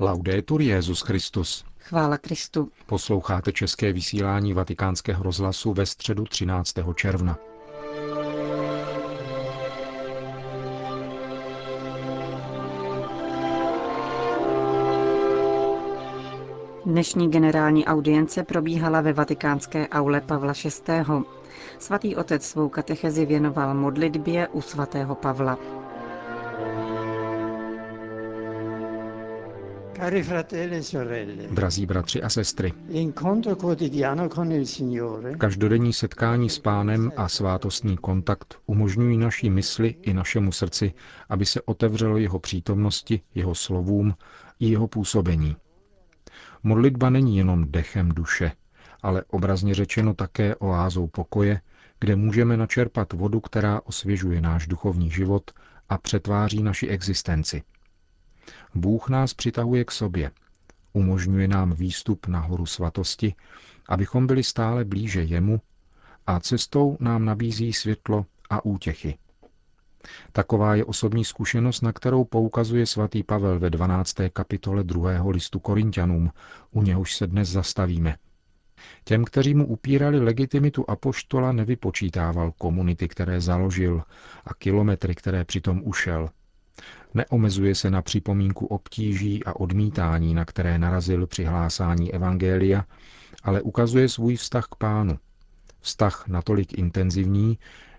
Laudetur Jezus Christus. Chvála Kristu. Posloucháte české vysílání Vatikánského rozhlasu ve středu 13. června. Dnešní generální audience probíhala ve vatikánské aule Pavla VI. Svatý otec svou katechezi věnoval modlitbě u svatého Pavla. Drazí bratři a sestry, každodenní setkání s pánem a svátostní kontakt umožňují naší mysli i našemu srdci, aby se otevřelo jeho přítomnosti, jeho slovům i jeho působení. Modlitba není jenom dechem duše, ale obrazně řečeno také oázou pokoje, kde můžeme načerpat vodu, která osvěžuje náš duchovní život a přetváří naši existenci. Bůh nás přitahuje k sobě, umožňuje nám výstup na horu svatosti, abychom byli stále blíže jemu a cestou nám nabízí světlo a útěchy. Taková je osobní zkušenost, na kterou poukazuje svatý Pavel ve 12. kapitole 2. listu Korintianům, u něhož se dnes zastavíme. Těm, kteří mu upírali legitimitu apoštola, nevypočítával komunity, které založil a kilometry, které přitom ušel. Neomezuje se na připomínku obtíží a odmítání, na které narazil při hlásání Evangelia, ale ukazuje svůj vztah k pánu. Vztah natolik intenzivní,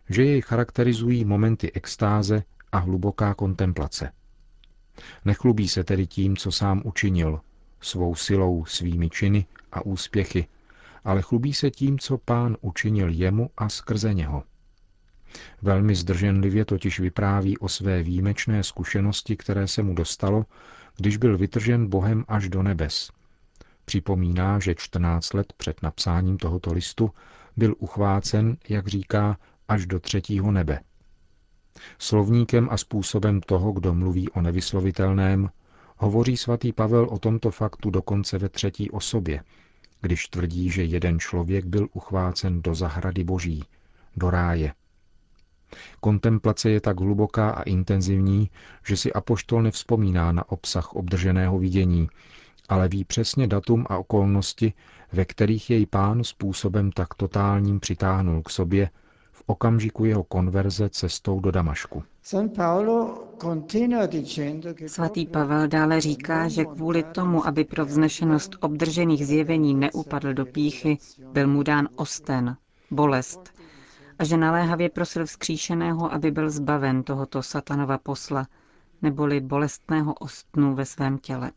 že jej charakterizují momenty extáze a hluboká kontemplace. Nechlubí se tedy tím, co sám učinil, svou silou, svými činy a úspěchy, ale chlubí se tím, co pán učinil jemu a skrze něho. Velmi zdrženlivě totiž vypráví o své výjimečné zkušenosti, které se mu dostalo, když byl vytržen Bohem až do nebes. Připomíná, že 14 let před napsáním tohoto listu byl uchvácen, jak říká, až do třetího nebe. Slovníkem a způsobem toho, kdo mluví o nevyslovitelném, hovoří svatý Pavel o tomto faktu dokonce ve třetí osobě, když tvrdí, že jeden člověk byl uchvácen do zahrady boží, do ráje. Kontemplace je tak hluboká a intenzivní, že si apoštol nevzpomíná na obsah obdrženého vidění, ale ví přesně datum a okolnosti, ve kterých jej pán způsobem tak totálním přitáhnul k sobě v okamžiku jeho konverze cestou do Damašku. Svatý Pavel dále říká, že kvůli tomu, aby pro vznešenost obdržených zjevení neupadl do píchy, byl mu dán osten, bolest, a že naléhavě prosil vzkříšeného, aby byl zbaven tohoto satanova posla, neboli bolestného ostnu ve svém těle.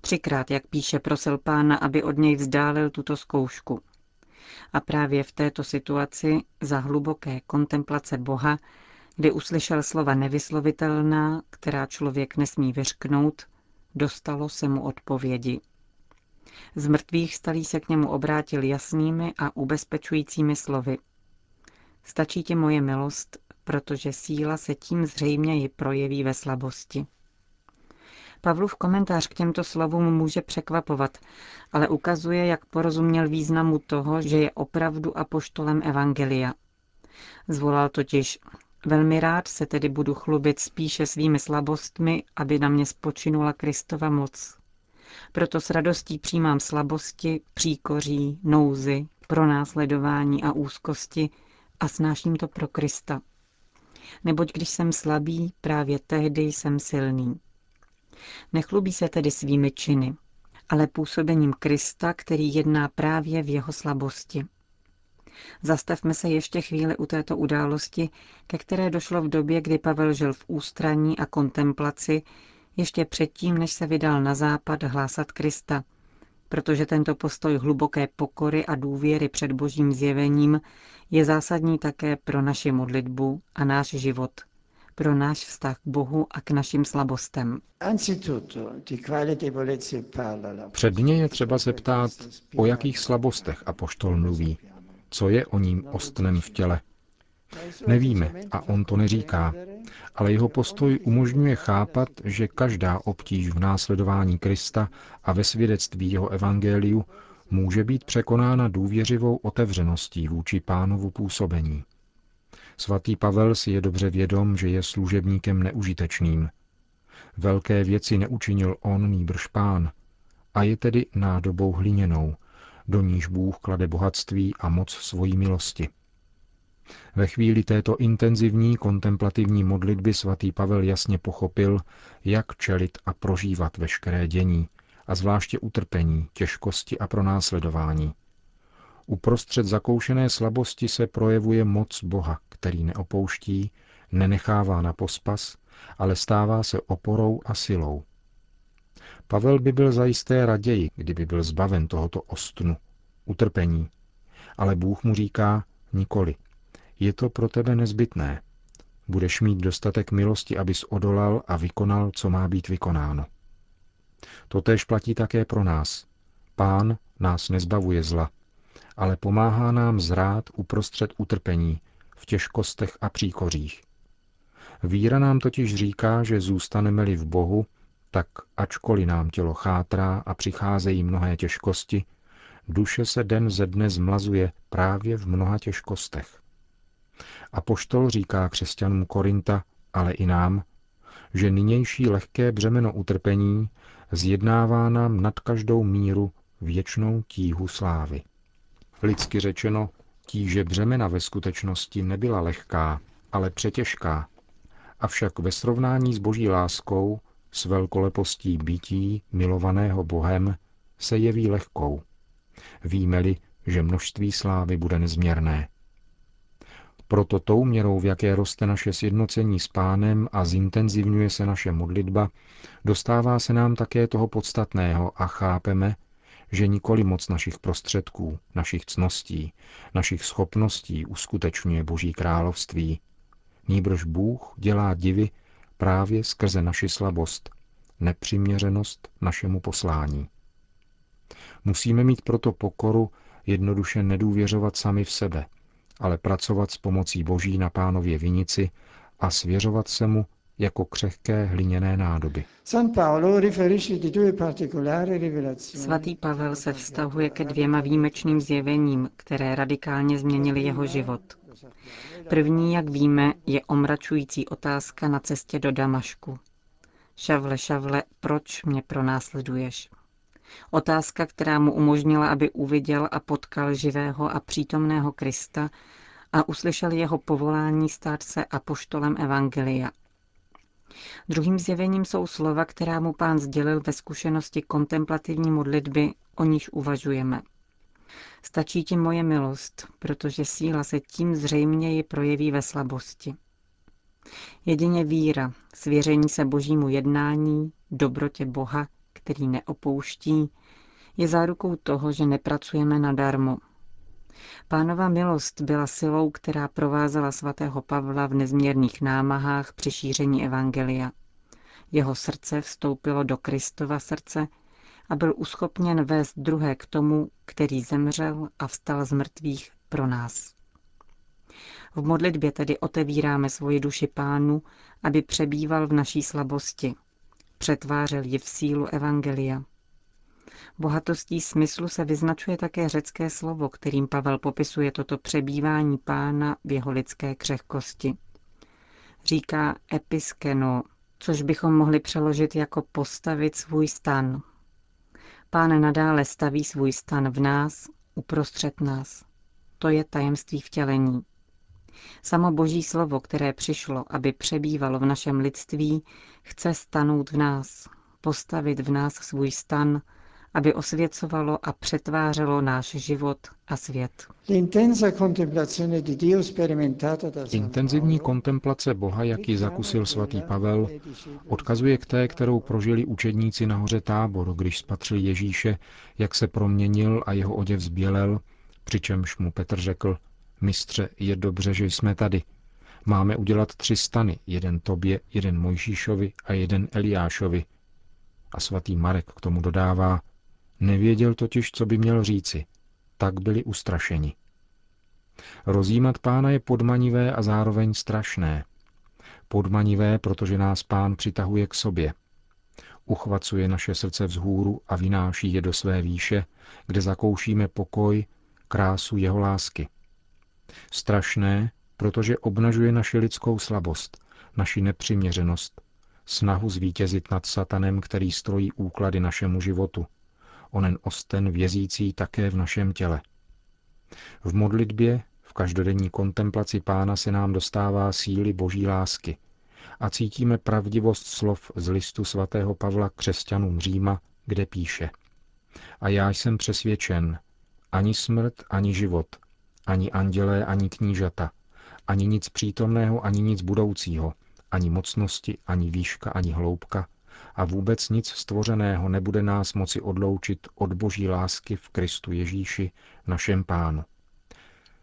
Třikrát, jak píše, prosil pána, aby od něj vzdálil tuto zkoušku. A právě v této situaci, za hluboké kontemplace Boha, kdy uslyšel slova nevyslovitelná, která člověk nesmí vyřknout, dostalo se mu odpovědi. Z mrtvých stalí se k němu obrátil jasnými a ubezpečujícími slovy. Stačí ti moje milost, protože síla se tím zřejmě ji projeví ve slabosti. Pavlův komentář k těmto slovům může překvapovat, ale ukazuje, jak porozuměl významu toho, že je opravdu apoštolem Evangelia. Zvolal totiž, velmi rád se tedy budu chlubit spíše svými slabostmi, aby na mě spočinula Kristova moc. Proto s radostí přijímám slabosti, příkoří, nouzy, pronásledování a úzkosti a snáším to pro Krista. Neboť když jsem slabý, právě tehdy jsem silný. Nechlubí se tedy svými činy, ale působením Krista, který jedná právě v jeho slabosti. Zastavme se ještě chvíli u této události, ke které došlo v době, kdy Pavel žil v ústraní a kontemplaci, ještě předtím, než se vydal na západ hlásat Krista, protože tento postoj hluboké pokory a důvěry před božím zjevením je zásadní také pro naši modlitbu a náš život – pro náš vztah k Bohu a k našim slabostem. Předně je třeba se ptát, o jakých slabostech apoštol mluví. Co je o ním ostnem v těle? Nevíme a on to neříká, ale jeho postoj umožňuje chápat, že každá obtíž v následování Krista a ve svědectví jeho evangeliu může být překonána důvěřivou otevřeností vůči pánovu působení. Svatý Pavel si je dobře vědom, že je služebníkem neužitečným. Velké věci neučinil on nýbrž pán, a je tedy nádobou hliněnou, do níž Bůh klade bohatství a moc svojí milosti. Ve chvíli této intenzivní kontemplativní modlitby svatý Pavel jasně pochopil, jak čelit a prožívat veškeré dění, a zvláště utrpení, těžkosti a pronásledování. Uprostřed zakoušené slabosti se projevuje moc Boha, který neopouští, nenechává na pospas, ale stává se oporou a silou. Pavel by byl zajisté raději, kdyby byl zbaven tohoto ostnu, utrpení. Ale Bůh mu říká, nikoli. Je to pro tebe nezbytné. Budeš mít dostatek milosti, abys odolal a vykonal, co má být vykonáno. Totéž platí také pro nás. Pán nás nezbavuje zla, ale pomáhá nám zrát uprostřed utrpení, v těžkostech a příkořích. Víra nám totiž říká, že zůstaneme-li v Bohu, tak ačkoliv nám tělo chátrá a přicházejí mnohé těžkosti, duše se den ze dne zmlazuje právě v mnoha těžkostech. A poštol říká křesťanům Korinta, ale i nám, že nynější lehké břemeno utrpení zjednává nám nad každou míru věčnou tíhu slávy. Lidsky řečeno, tíže břemena ve skutečnosti nebyla lehká, ale přetěžká. Avšak ve srovnání s boží láskou, s velkolepostí bytí, milovaného Bohem, se jeví lehkou. Víme-li, že množství slávy bude nezměrné. Proto tou měrou, v jaké roste naše sjednocení s pánem a zintenzivňuje se naše modlitba, dostává se nám také toho podstatného a chápeme, že nikoli moc našich prostředků, našich cností, našich schopností uskutečňuje Boží království. Nýbrž Bůh dělá divy právě skrze naši slabost, nepřiměřenost našemu poslání. Musíme mít proto pokoru jednoduše nedůvěřovat sami v sebe – ale pracovat s pomocí Boží na pánově vinici a svěřovat se mu jako křehké hliněné nádoby. Svatý Pavel se vztahuje ke dvěma výjimečným zjevením, které radikálně změnily jeho život. První, jak víme, je omračující otázka na cestě do Damašku. Šavle, šavle, proč mě pronásleduješ? Otázka, která mu umožnila, aby uviděl a potkal živého a přítomného Krista a uslyšel jeho povolání stát se apoštolem Evangelia. Druhým zjevením jsou slova, která mu pán sdělil ve zkušenosti kontemplativní modlitby, o níž uvažujeme. Stačí ti moje milost, protože síla se tím zřejměji projeví ve slabosti. Jedině víra, svěření se božímu jednání, dobrotě Boha, který neopouští, je zárukou toho, že nepracujeme nadarmo. Pánova milost byla silou, která provázela svatého Pavla v nezměrných námahách při šíření Evangelia. Jeho srdce vstoupilo do Kristova srdce a byl uschopněn vést druhé k tomu, který zemřel a vstal z mrtvých pro nás. V modlitbě tedy otevíráme svoji duši pánu, aby přebýval v naší slabosti – přetvářel ji v sílu Evangelia. Bohatostí smyslu se vyznačuje také řecké slovo, kterým Pavel popisuje toto přebývání pána v jeho lidské křehkosti. Říká episkeno, což bychom mohli přeložit jako postavit svůj stan. Pán nadále staví svůj stan v nás, uprostřed nás. To je tajemství vtělení. Samo Boží slovo, které přišlo, aby přebývalo v našem lidství, chce stanout v nás, postavit v nás svůj stan, aby osvěcovalo a přetvářelo náš život a svět. Intenzivní kontemplace Boha, jak ji zakusil svatý Pavel, odkazuje k té, kterou prožili učedníci na hoře tábor, když spatřili Ježíše, jak se proměnil a jeho oděv zbělel, přičemž mu Petr řekl, Mistře, je dobře, že jsme tady. Máme udělat tři stany, jeden tobě, jeden Mojžíšovi a jeden Eliášovi. A svatý Marek k tomu dodává, nevěděl totiž, co by měl říci. Tak byli ustrašeni. Rozjímat pána je podmanivé a zároveň strašné. Podmanivé, protože nás pán přitahuje k sobě. Uchvacuje naše srdce vzhůru a vynáší je do své výše, kde zakoušíme pokoj, krásu jeho lásky. Strašné, protože obnažuje naši lidskou slabost, naši nepřiměřenost, snahu zvítězit nad satanem, který strojí úklady našemu životu. Onen osten vězící také v našem těle. V modlitbě, v každodenní kontemplaci pána se nám dostává síly boží lásky a cítíme pravdivost slov z listu svatého Pavla křesťanům Říma, kde píše A já jsem přesvědčen, ani smrt, ani život, ani andělé, ani knížata, ani nic přítomného, ani nic budoucího, ani mocnosti, ani výška, ani hloubka, a vůbec nic stvořeného nebude nás moci odloučit od boží lásky v Kristu Ježíši, našem pánu.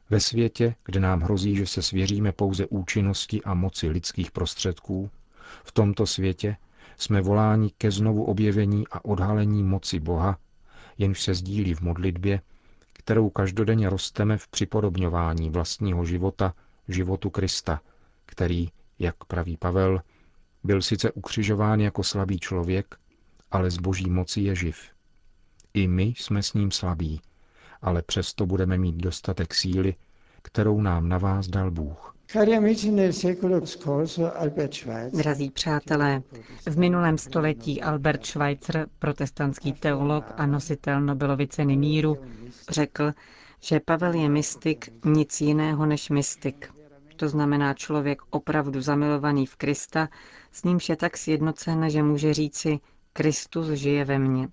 Ve světě, kde nám hrozí, že se svěříme pouze účinnosti a moci lidských prostředků, v tomto světě jsme voláni ke znovu objevení a odhalení moci Boha, jenž se sdílí v modlitbě, kterou každodenně rosteme v připodobňování vlastního života, životu Krista, který, jak praví Pavel, byl sice ukřižován jako slabý člověk, ale z boží moci je živ. I my jsme s ním slabí, ale přesto budeme mít dostatek síly, kterou nám na vás dal Bůh. Drazí přátelé, v minulém století Albert Schweitzer, protestantský teolog a nositel Nobelovy ceny míru, řekl, že Pavel je mystik, nic jiného než mystik. To znamená člověk opravdu zamilovaný v Krista, s nímž je tak sjednocen, že může říci Kristus žije ve mně.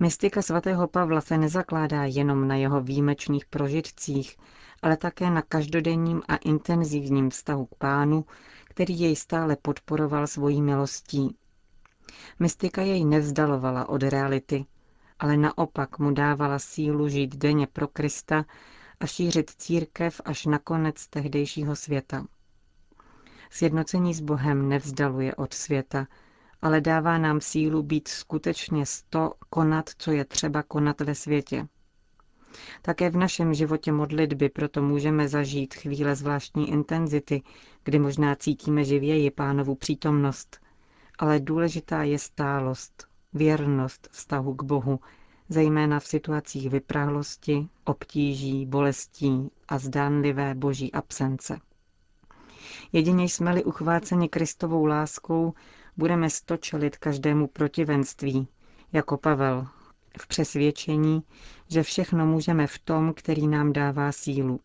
Mystika svatého Pavla se nezakládá jenom na jeho výjimečných prožitcích, ale také na každodenním a intenzivním vztahu k pánu, který jej stále podporoval svojí milostí. Mystika jej nevzdalovala od reality, ale naopak mu dávala sílu žít denně pro Krista a šířit církev až na konec tehdejšího světa. Sjednocení s Bohem nevzdaluje od světa, ale dává nám sílu být skutečně sto konat, co je třeba konat ve světě. Také v našem životě modlitby proto můžeme zažít chvíle zvláštní intenzity, kdy možná cítíme živěji pánovu přítomnost. Ale důležitá je stálost, věrnost vztahu k Bohu, zejména v situacích vyprahlosti, obtíží, bolestí a zdánlivé boží absence. Jedině jsme-li uchváceni Kristovou láskou, budeme stočelit každému protivenství, jako Pavel, v přesvědčení, že všechno můžeme v tom, který nám dává sílu.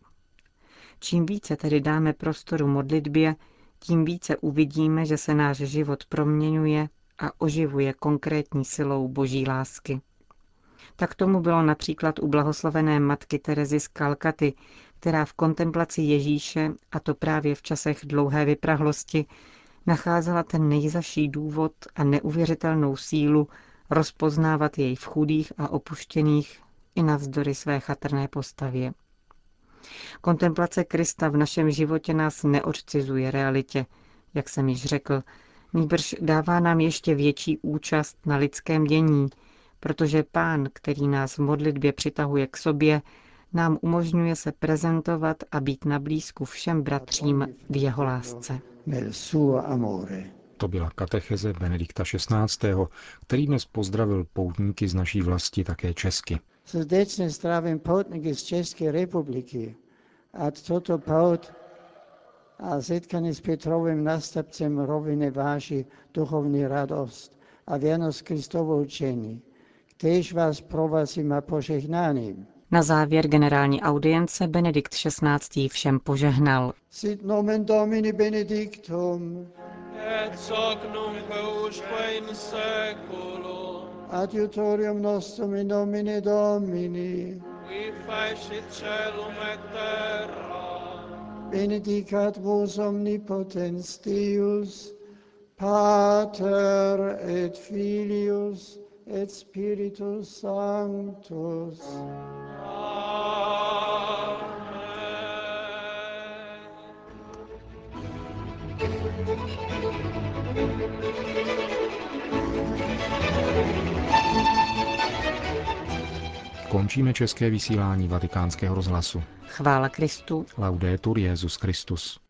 Čím více tedy dáme prostoru modlitbě, tím více uvidíme, že se náš život proměňuje a oživuje konkrétní silou boží lásky. Tak tomu bylo například u blahoslavené matky Terezy z Kalkaty, která v kontemplaci Ježíše, a to právě v časech dlouhé vyprahlosti, nacházela ten nejzaší důvod a neuvěřitelnou sílu rozpoznávat jej v chudých a opuštěných i navzdory své chatrné postavě. Kontemplace Krista v našem životě nás neodcizuje realitě, jak jsem již řekl, nýbrž dává nám ještě větší účast na lidském dění, protože Pán, který nás v modlitbě přitahuje k sobě, nám umožňuje se prezentovat a být na blízku všem bratřím v jeho lásce. To byla katecheze Benedikta XVI., který dnes pozdravil poutníky z naší vlasti také česky. Srdečně zdravím poutníky z České republiky. A toto pout a setkanie s Petrovým nastupcem rovine váži duchovní radost a věrnost Kristovo učení. Ktež vás provazím a požehnáním. Na závěr generální audience Benedikt XVI. všem požehnal. Sit nomen Domini benedictum. et hoc nunc usque in seculum, Adiutorium nostrum in nomine Domini. qui fecit celum et terra, Benedicat vos omnipotens Deus, Pater et Filius et Spiritus Sanctus. Amen. Končíme české vysílání vatikánského rozhlasu. Chvála Kristu. Laudetur Jezus Christus.